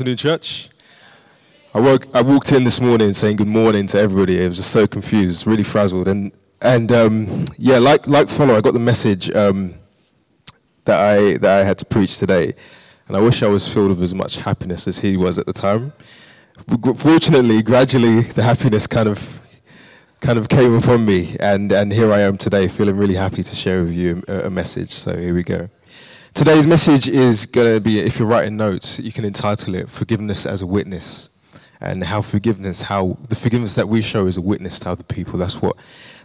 afternoon, church. I, woke, I walked in this morning saying good morning to everybody. I was just so confused, really frazzled. And, and um, yeah, like, like Follow, I got the message um, that, I, that I had to preach today. And I wish I was filled with as much happiness as he was at the time. Fortunately, gradually, the happiness kind of, kind of came upon me. And, and here I am today, feeling really happy to share with you a, a message. So here we go. Today's message is going to be, if you're writing notes, you can entitle it Forgiveness as a Witness. And how forgiveness, how the forgiveness that we show is a witness to other people. That's what,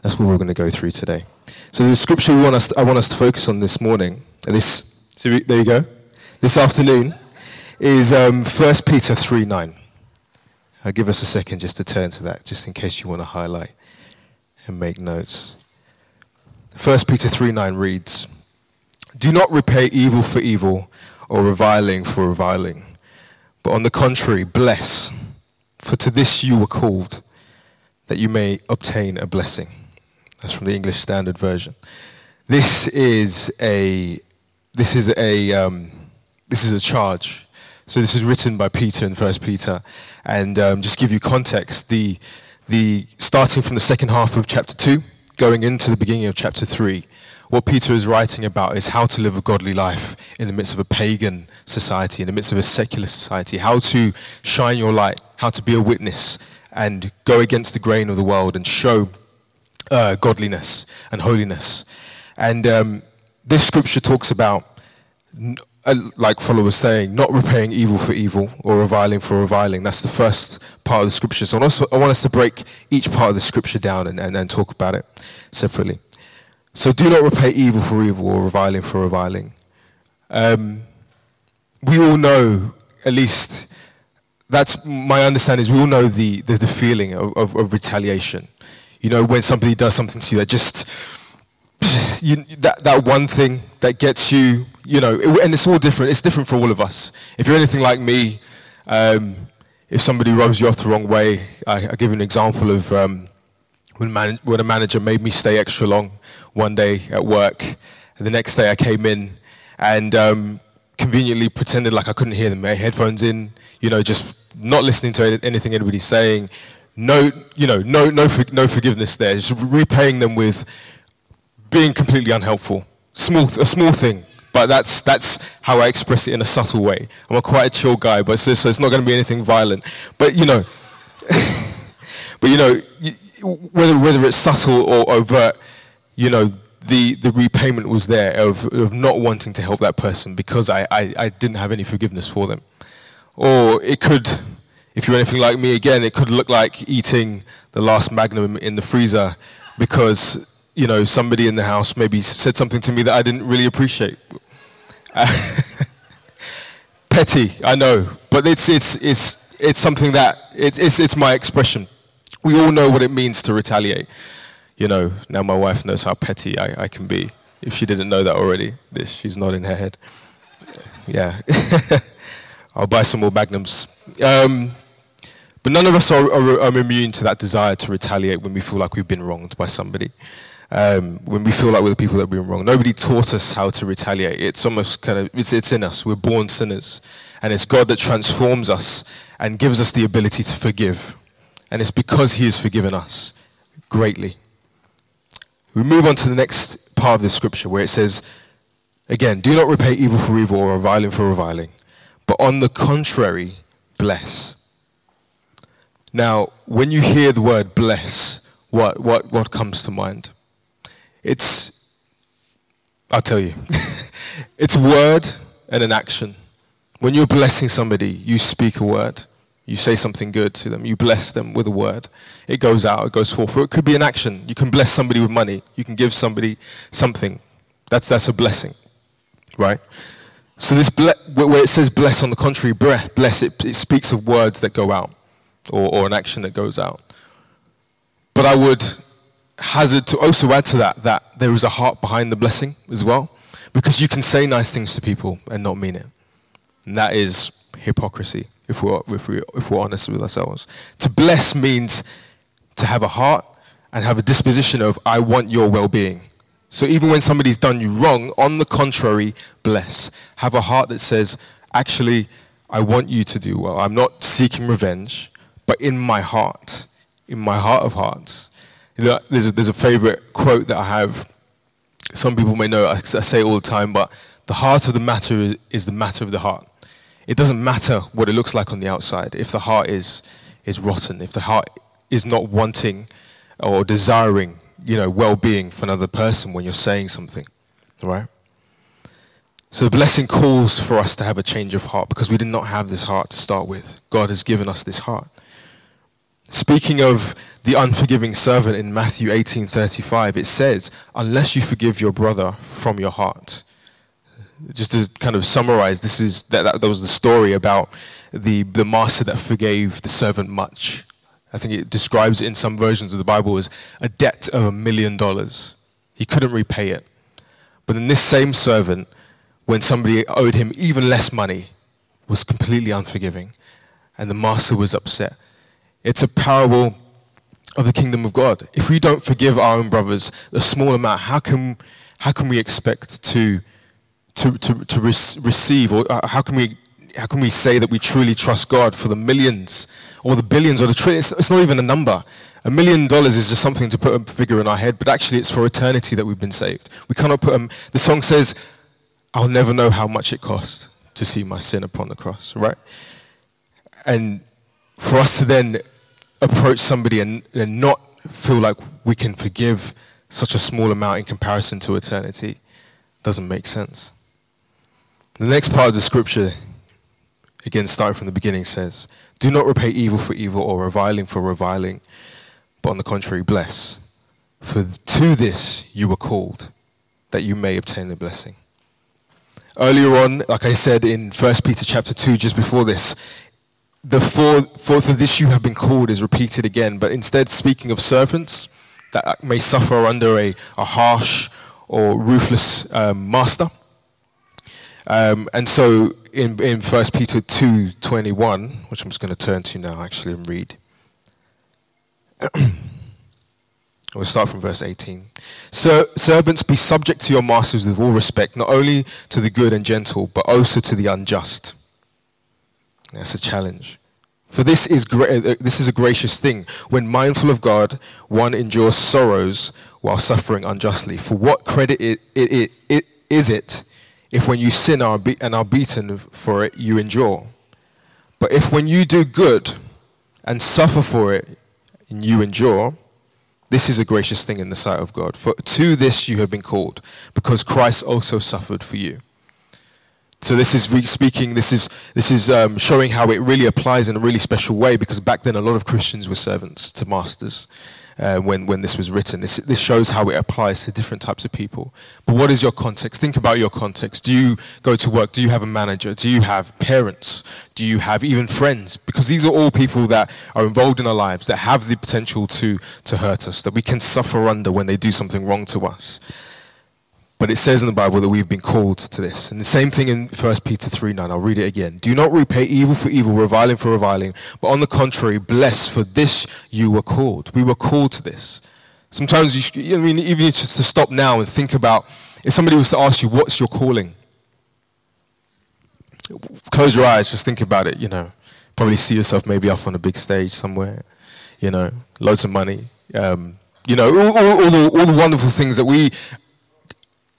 that's what we're going to go through today. So the scripture we want us to, I want us to focus on this morning, this, so we, there you go, this afternoon, is um, 1 Peter 3 9. I'll give us a second just to turn to that, just in case you want to highlight and make notes. 1 Peter 3 9 reads, do not repay evil for evil or reviling for reviling, but on the contrary, bless, for to this you were called, that you may obtain a blessing. That's from the English Standard Version. This is a this is a um, this is a charge. So this is written by Peter in First Peter, and um, just give you context. The the starting from the second half of chapter two, going into the beginning of chapter three what Peter is writing about is how to live a godly life in the midst of a pagan society, in the midst of a secular society, how to shine your light, how to be a witness and go against the grain of the world and show uh, godliness and holiness. And um, this scripture talks about, uh, like Follow was saying, not repaying evil for evil or reviling for reviling. That's the first part of the scripture. So I, also, I want us to break each part of the scripture down and, and, and talk about it separately. So do not repay evil for evil or reviling for reviling. Um, we all know, at least that's my understanding, is we all know the, the, the feeling of, of, of, retaliation. You know, when somebody does something to you that just, you, that, that one thing that gets you, you know, it, and it's all different. It's different for all of us. If you're anything like me, um, if somebody rubs you off the wrong way, I, I give an example of um, when, man, when a manager made me stay extra long one day at work. The next day I came in and um, conveniently pretended like I couldn't hear them. My headphones in, you know, just not listening to anything anybody's saying. No, you know, no, no, no forgiveness there. Just repaying them with being completely unhelpful. Small, a small thing, but that's that's how I express it in a subtle way. I'm a quite a chill guy, but so, so it's not going to be anything violent. But you know, but you know, whether whether it's subtle or overt, you know, the, the repayment was there of, of not wanting to help that person because I, I, I didn't have any forgiveness for them. Or it could, if you're anything like me again, it could look like eating the last magnum in the freezer because, you know, somebody in the house maybe said something to me that I didn't really appreciate. Petty, I know, but it's, it's, it's, it's something that, it's, it's, it's my expression. We all know what it means to retaliate you know, now my wife knows how petty I, I can be. If she didn't know that already, this she's nodding her head. Yeah. I'll buy some more magnums. Um, but none of us are, are, are, immune to that desire to retaliate when we feel like we've been wronged by somebody. Um, when we feel like we're the people that have been wronged. Nobody taught us how to retaliate. It's almost kind of, it's, it's in us. We're born sinners. And it's God that transforms us and gives us the ability to forgive. And it's because He has forgiven us greatly. We move on to the next part of the scripture where it says, again, do not repay evil for evil or reviling for reviling, but on the contrary, bless. Now, when you hear the word bless, what, what, what comes to mind? It's, I'll tell you, it's word and an action. When you're blessing somebody, you speak a word. You say something good to them. You bless them with a word. It goes out, it goes forth. Or it could be an action. You can bless somebody with money. You can give somebody something. That's, that's a blessing, right? So this ble- where it says bless on the contrary, bless, it, it speaks of words that go out or, or an action that goes out. But I would hazard to also add to that that there is a heart behind the blessing as well. Because you can say nice things to people and not mean it. And that is hypocrisy if we're, if, we, if we're honest with ourselves. To bless means to have a heart and have a disposition of, I want your well being. So even when somebody's done you wrong, on the contrary, bless. Have a heart that says, actually, I want you to do well. I'm not seeking revenge, but in my heart, in my heart of hearts, you know, there's, a, there's a favorite quote that I have. Some people may know, I, I say it all the time, but the heart of the matter is, is the matter of the heart. It doesn't matter what it looks like on the outside if the heart is, is rotten, if the heart is not wanting or desiring, you know, well-being for another person when you're saying something, right? So the blessing calls for us to have a change of heart because we did not have this heart to start with. God has given us this heart. Speaking of the unforgiving servant in Matthew 18:35, it says, "Unless you forgive your brother from your heart." Just to kind of summarize, this is that, that, that was the story about the, the master that forgave the servant much. I think it describes it in some versions of the Bible as a debt of a million dollars. He couldn't repay it. But then this same servant, when somebody owed him even less money, was completely unforgiving. And the master was upset. It's a parable of the kingdom of God. If we don't forgive our own brothers a small amount, how can, how can we expect to, to, to, to re- receive, or uh, how can we how can we say that we truly trust God for the millions or the billions or the trillions? It's not even a number. A million dollars is just something to put a figure in our head, but actually it's for eternity that we've been saved. We cannot put, um, the song says, I'll never know how much it cost to see my sin upon the cross, right? And for us to then approach somebody and, and not feel like we can forgive such a small amount in comparison to eternity doesn't make sense. The next part of the scripture again starting from the beginning, says, Do not repay evil for evil or reviling for reviling, but on the contrary, bless. For to this you were called, that you may obtain the blessing. Earlier on, like I said in 1 Peter chapter 2, just before this, the for, for this you have been called is repeated again, but instead speaking of servants that may suffer under a, a harsh or ruthless um, master. Um, and so in, in 1 Peter 2.21, which I'm just going to turn to now actually and read. we'll start from verse 18. So, servants, be subject to your masters with all respect, not only to the good and gentle, but also to the unjust. That's a challenge. For this is, gra- uh, this is a gracious thing. When mindful of God, one endures sorrows while suffering unjustly. For what credit it, it, it, it is it if when you sin and are beaten for it, you endure. But if when you do good and suffer for it, and you endure, this is a gracious thing in the sight of God. For to this you have been called, because Christ also suffered for you. So this is speaking. This is this is um, showing how it really applies in a really special way. Because back then, a lot of Christians were servants to masters, uh, when, when this was written. This, this shows how it applies to different types of people. But what is your context? Think about your context. Do you go to work? Do you have a manager? Do you have parents? Do you have even friends? Because these are all people that are involved in our lives that have the potential to, to hurt us, that we can suffer under when they do something wrong to us. But it says in the Bible that we've been called to this. And the same thing in 1 Peter 3 9. I'll read it again. Do not repay evil for evil, reviling for reviling, but on the contrary, bless, for this you were called. We were called to this. Sometimes, you, should, I mean, even just to stop now and think about if somebody was to ask you, what's your calling? Close your eyes, just think about it, you know. Probably see yourself maybe off on a big stage somewhere, you know, loads of money. Um, you know, all, all, all, the, all the wonderful things that we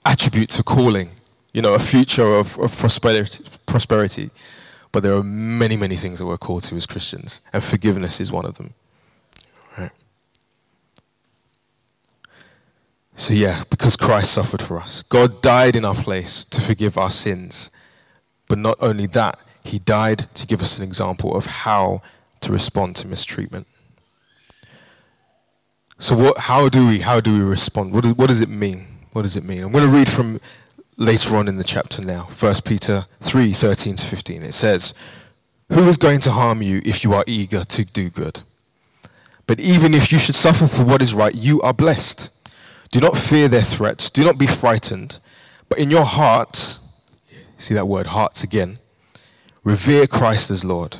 attribute to calling, you know, a future of, of prosperity, prosperity. But there are many, many things that we're called to as Christians, and forgiveness is one of them. Right? So, yeah, because Christ suffered for us, God died in our place to forgive our sins. But not only that, He died to give us an example of how to respond to mistreatment. So, what, how, do we, how do we respond? What, do, what does it mean? What does it mean? I'm going to read from later on in the chapter now, 1 Peter 3 13 to 15. It says, Who is going to harm you if you are eager to do good? But even if you should suffer for what is right, you are blessed. Do not fear their threats, do not be frightened, but in your hearts, see that word hearts again, revere Christ as Lord.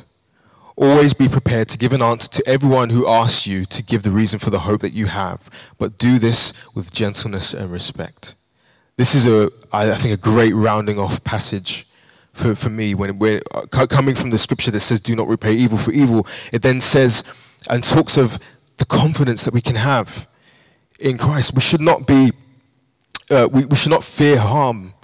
Always be prepared to give an answer to everyone who asks you to give the reason for the hope that you have, but do this with gentleness and respect. This is a, I think, a great rounding off passage for, for me when we're uh, coming from the scripture that says, do not repay evil for evil. It then says and talks of the confidence that we can have in Christ. We should not be, uh, we, we should not fear harm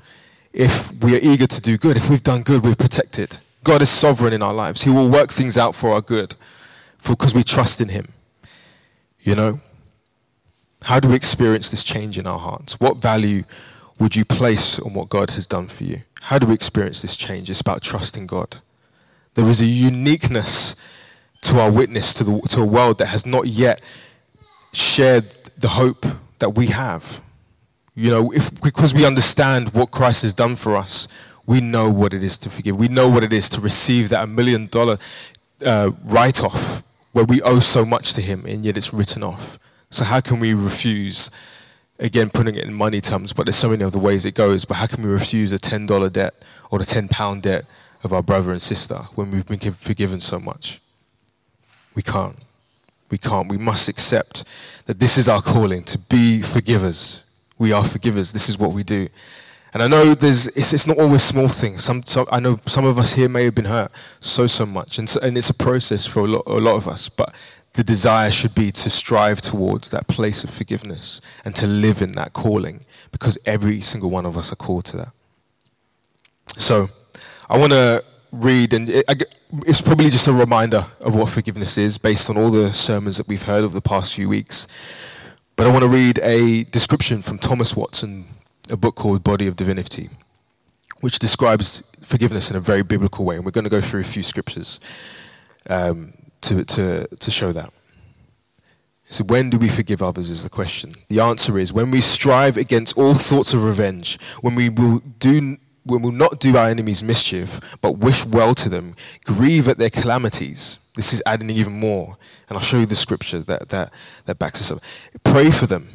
if we are eager to do good. If we've done good, we're protected. God is sovereign in our lives. He will work things out for our good because we trust in Him. You know? How do we experience this change in our hearts? What value would you place on what God has done for you? How do we experience this change? It's about trusting God. There is a uniqueness to our witness to, the, to a world that has not yet shared the hope that we have. You know, if, because we understand what Christ has done for us, we know what it is to forgive. We know what it is to receive that a million dollar uh, write off where we owe so much to Him and yet it's written off. So, how can we refuse? Again, putting it in money terms, but there's so many other ways it goes. But how can we refuse a $10 debt or the 10 pound debt of our brother and sister when we've been forgiven so much? We can't. We can't. We must accept that this is our calling to be forgivers. We are forgivers. This is what we do. And I know there's, it's, it's not always small things. Some, some, I know some of us here may have been hurt so, so much. And, so, and it's a process for a lot, a lot of us. But the desire should be to strive towards that place of forgiveness and to live in that calling because every single one of us are called to that. So I want to read, and it, it's probably just a reminder of what forgiveness is based on all the sermons that we've heard over the past few weeks. But I want to read a description from Thomas Watson a book called Body of Divinity, which describes forgiveness in a very biblical way. And we're going to go through a few scriptures um, to, to, to show that. So, when do we forgive others is the question. The answer is when we strive against all thoughts of revenge, when we will do we will not do our enemies mischief, but wish well to them, grieve at their calamities. This is adding even more. And I'll show you the scripture that, that, that backs this up. Pray for them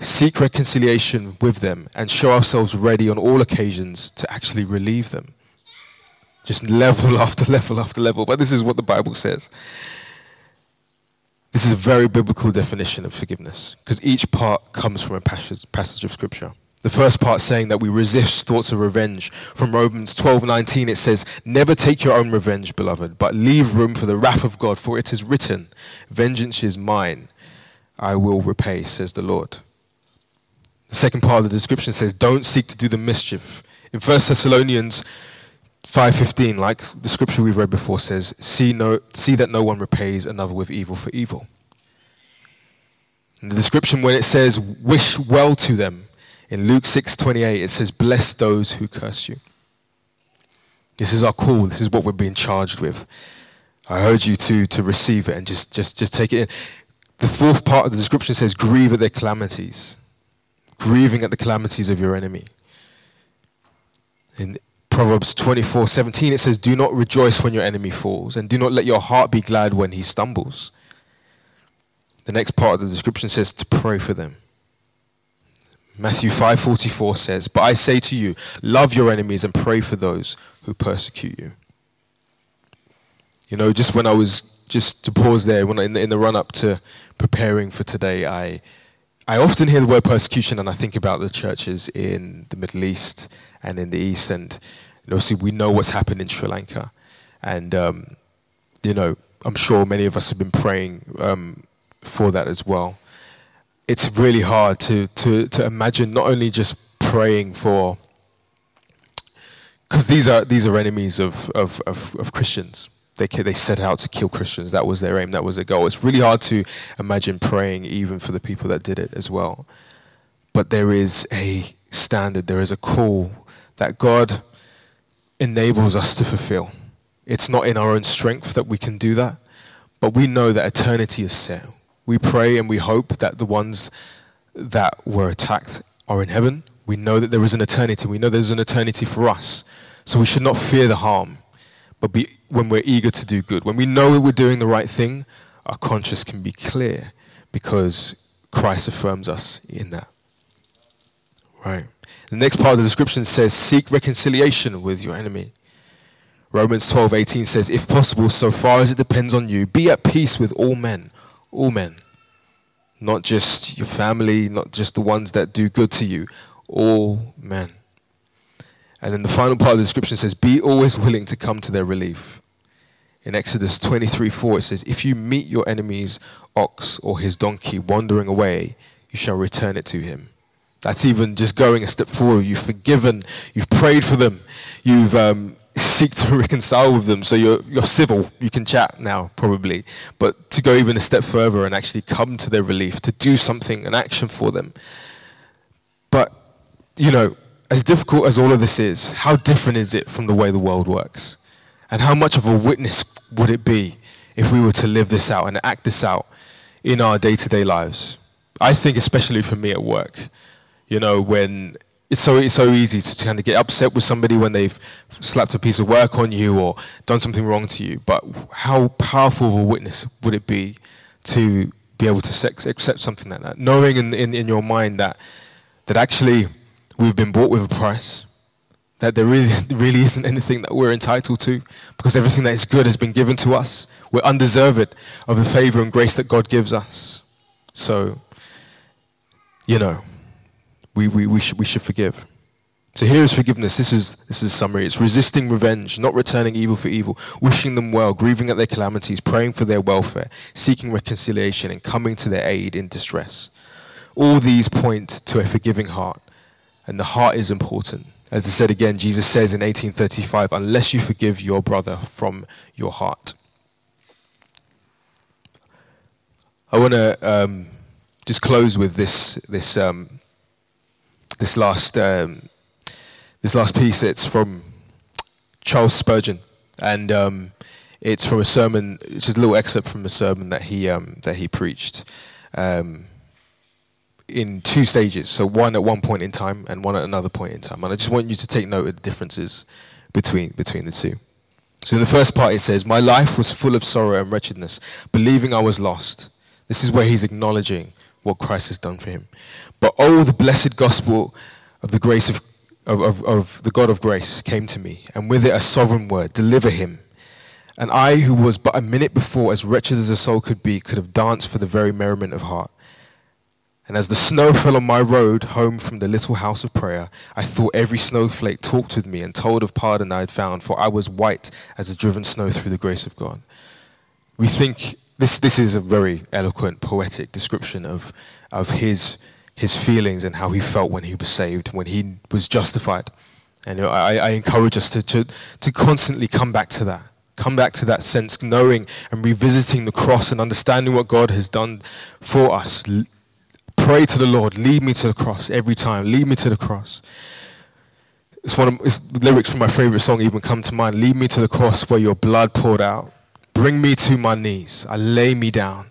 seek reconciliation with them, and show ourselves ready on all occasions to actually relieve them. Just level after level after level. But this is what the Bible says. This is a very biblical definition of forgiveness because each part comes from a passage, passage of Scripture. The first part saying that we resist thoughts of revenge. From Romans 12:19 it says, "Never take your own revenge, beloved, but leave room for the wrath of God, for it is written, vengeance is mine, I will repay," says the Lord. The second part of the description says, don't seek to do the mischief. In 1 Thessalonians 5.15, like the scripture we've read before says, see, no, see that no one repays another with evil for evil. In the description when it says, wish well to them, in Luke 6.28, it says, bless those who curse you. This is our call. This is what we're being charged with. I urge you to, to receive it and just, just, just take it in. The fourth part of the description says, grieve at their calamities grieving at the calamities of your enemy. In Proverbs 24 17, it says, Do not rejoice when your enemy falls, and do not let your heart be glad when he stumbles. The next part of the description says to pray for them. Matthew 5:44 says, "But I say to you, love your enemies and pray for those who persecute you." You know, just when I was just to pause there, when in the, in the run up to preparing for today, I I often hear the word persecution and I think about the churches in the Middle East and in the East. And, obviously, we know what's happened in Sri Lanka. And, um, you know, I'm sure many of us have been praying um, for that as well. It's really hard to, to, to imagine not only just praying for, because these are, these are enemies of, of, of, of Christians they, they set out to kill Christians. That was their aim, that was their goal. It's really hard to imagine praying even for the people that did it as well. But there is a standard, there is a call that God enables us to fulfill. It's not in our own strength that we can do that, but we know that eternity is set. We pray and we hope that the ones that were attacked are in heaven. We know that there is an eternity. We know there's an eternity for us. So we should not fear the harm but be, when we're eager to do good. When we know we're doing the right thing, our conscience can be clear because Christ affirms us in that. Right. The next part of the description says, Seek reconciliation with your enemy. Romans 12, 18 says, If possible, so far as it depends on you, be at peace with all men. All men. Not just your family, not just the ones that do good to you. All men. And then the final part of the description says, Be always willing to come to their relief. In Exodus 23 4, it says, If you meet your enemy's ox or his donkey wandering away, you shall return it to him. That's even just going a step forward. You've forgiven, you've prayed for them, you've um, seek to reconcile with them. So you're, you're civil, you can chat now, probably. But to go even a step further and actually come to their relief, to do something, an action for them. But, you know, as difficult as all of this is, how different is it from the way the world works? And how much of a witness would it be if we were to live this out and act this out in our day to day lives? I think, especially for me at work, you know, when it's so, it's so easy to kind of get upset with somebody when they've slapped a piece of work on you or done something wrong to you. But how powerful of a witness would it be to be able to accept something like that? Knowing in, in, in your mind that, that actually we've been bought with a price, that there really, really isn't anything that we're entitled to because everything that is good has been given to us. We're undeserved of the favor and grace that God gives us. So, you know, we, we, we, should, we should forgive. So here is forgiveness. This is, this is summary. It's resisting revenge, not returning evil for evil, wishing them well, grieving at their calamities, praying for their welfare, seeking reconciliation, and coming to their aid in distress. All these point to a forgiving heart, and the heart is important. As I said again, Jesus says in 1835, unless you forgive your brother from your heart. I want to um, just close with this, this um, this last um, this last piece. It's from Charles Spurgeon, and um, it's from a sermon. It's just a little excerpt from a sermon that he um, that he preached um, in two stages. So one at one point in time, and one at another point in time. And I just want you to take note of the differences between between the two. So in the first part, it says, "My life was full of sorrow and wretchedness, believing I was lost." This is where he's acknowledging what Christ has done for him. But oh, the blessed gospel of the grace of, of, of, of, the God of grace came to me, and with it a sovereign word, deliver him. And I, who was but a minute before as wretched as a soul could be, could have danced for the very merriment of heart. And as the snow fell on my road home from the little house of prayer, I thought every snowflake talked with me and told of pardon I had found, for I was white as the driven snow through the grace of God. We think this, this is a very eloquent, poetic description of, of his, his feelings and how he felt when he was saved, when he was justified. And I, I encourage us to, to, to constantly come back to that. Come back to that sense, knowing and revisiting the cross and understanding what God has done for us. Pray to the Lord, lead me to the cross every time, lead me to the cross. It's one of it's, lyrics from my favorite song even come to mind. Lead me to the cross where your blood poured out. Bring me to my knees. I lay me down.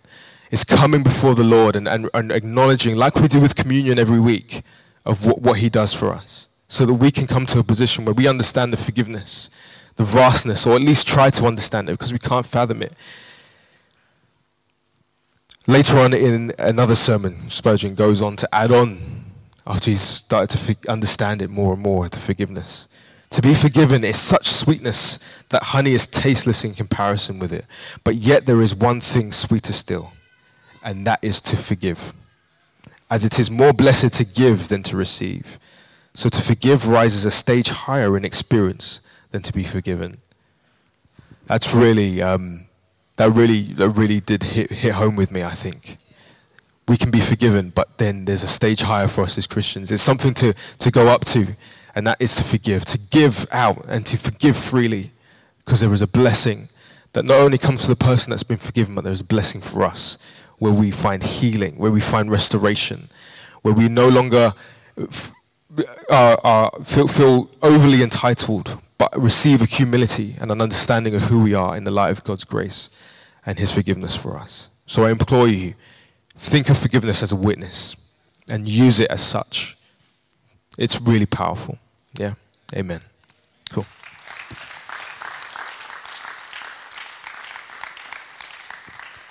It's coming before the Lord and, and, and acknowledging, like we do with communion every week, of what, what He does for us. So that we can come to a position where we understand the forgiveness, the vastness, or at least try to understand it because we can't fathom it. Later on in another sermon, Spurgeon goes on to add on after he's started to understand it more and more, the forgiveness. To be forgiven is such sweetness that honey is tasteless in comparison with it. But yet there is one thing sweeter still, and that is to forgive. As it is more blessed to give than to receive. So to forgive rises a stage higher in experience than to be forgiven. That's really, um, that really, that really did hit, hit home with me, I think. We can be forgiven, but then there's a stage higher for us as Christians. It's something to, to go up to and that is to forgive, to give out and to forgive freely, because there is a blessing that not only comes to the person that's been forgiven, but there's a blessing for us where we find healing, where we find restoration, where we no longer uh, uh, feel, feel overly entitled, but receive a humility and an understanding of who we are in the light of God's grace and His forgiveness for us. So I implore you, think of forgiveness as a witness and use it as such. It's really powerful. Yeah. Amen. Cool.